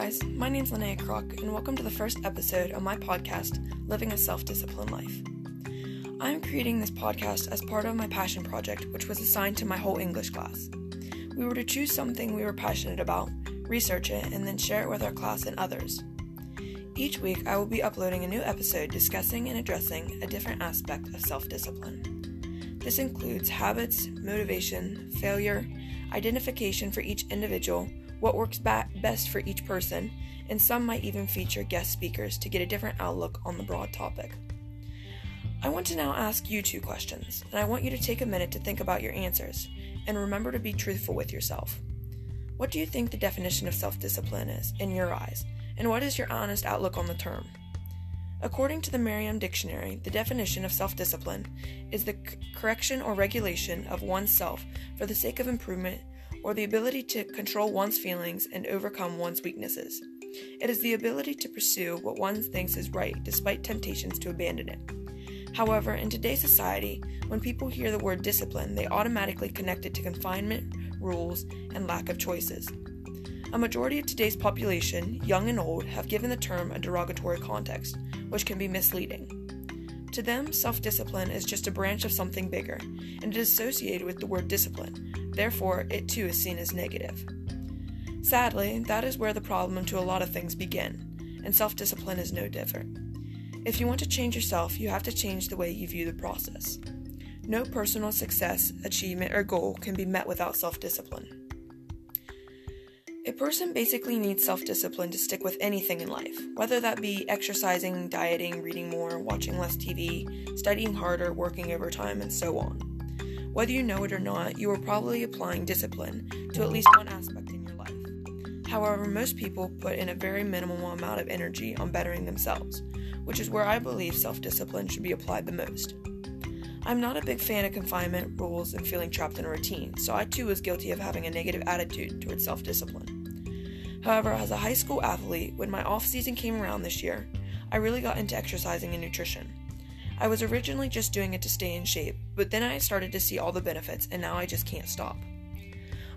guys, my name's Linnea Kroc, and welcome to the first episode of my podcast, Living a Self Disciplined Life. I am creating this podcast as part of my passion project, which was assigned to my whole English class. We were to choose something we were passionate about, research it, and then share it with our class and others. Each week, I will be uploading a new episode discussing and addressing a different aspect of self discipline. This includes habits, motivation, failure, identification for each individual what works ba- best for each person, and some might even feature guest speakers to get a different outlook on the broad topic. I want to now ask you two questions, and I want you to take a minute to think about your answers, and remember to be truthful with yourself. What do you think the definition of self discipline is, in your eyes, and what is your honest outlook on the term? According to the Merriam Dictionary, the definition of self discipline is the c- correction or regulation of oneself for the sake of improvement or the ability to control one's feelings and overcome one's weaknesses. It is the ability to pursue what one thinks is right despite temptations to abandon it. However, in today's society, when people hear the word discipline, they automatically connect it to confinement, rules, and lack of choices. A majority of today's population, young and old, have given the term a derogatory context, which can be misleading. To them, self discipline is just a branch of something bigger, and it is associated with the word discipline, Therefore, it too is seen as negative. Sadly, that is where the problem to a lot of things begin, and self discipline is no different. If you want to change yourself, you have to change the way you view the process. No personal success, achievement, or goal can be met without self discipline. A person basically needs self discipline to stick with anything in life, whether that be exercising, dieting, reading more, watching less TV, studying harder, working overtime, and so on. Whether you know it or not, you are probably applying discipline to at least one aspect in your life. However, most people put in a very minimal amount of energy on bettering themselves, which is where I believe self discipline should be applied the most. I'm not a big fan of confinement, rules, and feeling trapped in a routine, so I too was guilty of having a negative attitude towards self discipline. However, as a high school athlete, when my off season came around this year, I really got into exercising and nutrition. I was originally just doing it to stay in shape, but then I started to see all the benefits, and now I just can't stop.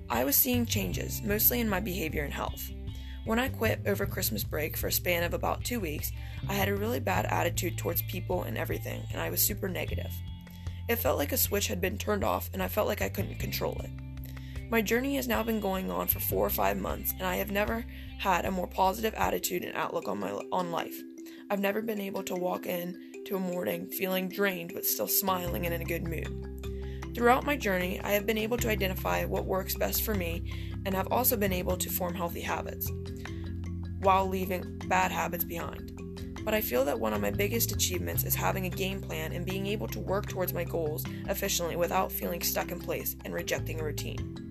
I was seeing changes, mostly in my behavior and health. When I quit over Christmas break for a span of about two weeks, I had a really bad attitude towards people and everything, and I was super negative. It felt like a switch had been turned off, and I felt like I couldn't control it. My journey has now been going on for four or five months, and I have never had a more positive attitude and outlook on my on life. I've never been able to walk in a morning feeling drained but still smiling and in a good mood. Throughout my journey, I have been able to identify what works best for me and have also been able to form healthy habits while leaving bad habits behind. But I feel that one of my biggest achievements is having a game plan and being able to work towards my goals efficiently without feeling stuck in place and rejecting a routine.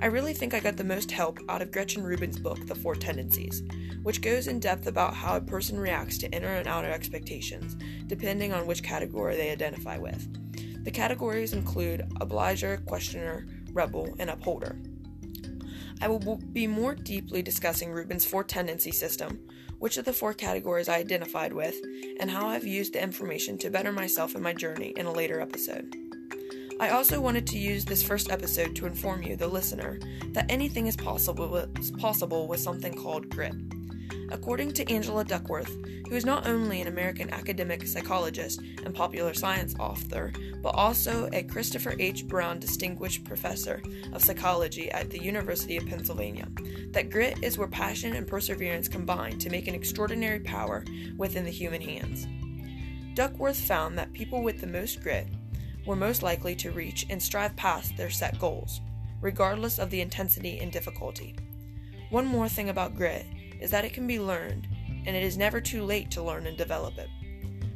I really think I got the most help out of Gretchen Rubin's book, The Four Tendencies, which goes in depth about how a person reacts to inner and outer expectations, depending on which category they identify with. The categories include obliger, questioner, rebel, and upholder. I will be more deeply discussing Rubin's four tendency system, which of the four categories I identified with, and how I've used the information to better myself in my journey in a later episode. I also wanted to use this first episode to inform you, the listener, that anything is possible with, possible with something called grit. According to Angela Duckworth, who is not only an American academic psychologist and popular science author, but also a Christopher H. Browne Distinguished Professor of Psychology at the University of Pennsylvania, that grit is where passion and perseverance combine to make an extraordinary power within the human hands. Duckworth found that people with the most grit were most likely to reach and strive past their set goals, regardless of the intensity and difficulty. One more thing about grit is that it can be learned, and it is never too late to learn and develop it.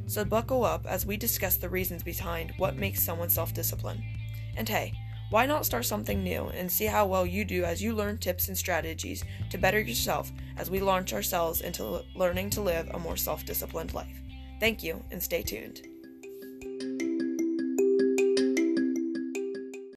So buckle up as we discuss the reasons behind what makes someone self disciplined. And hey, why not start something new and see how well you do as you learn tips and strategies to better yourself as we launch ourselves into learning to live a more self disciplined life? Thank you and stay tuned.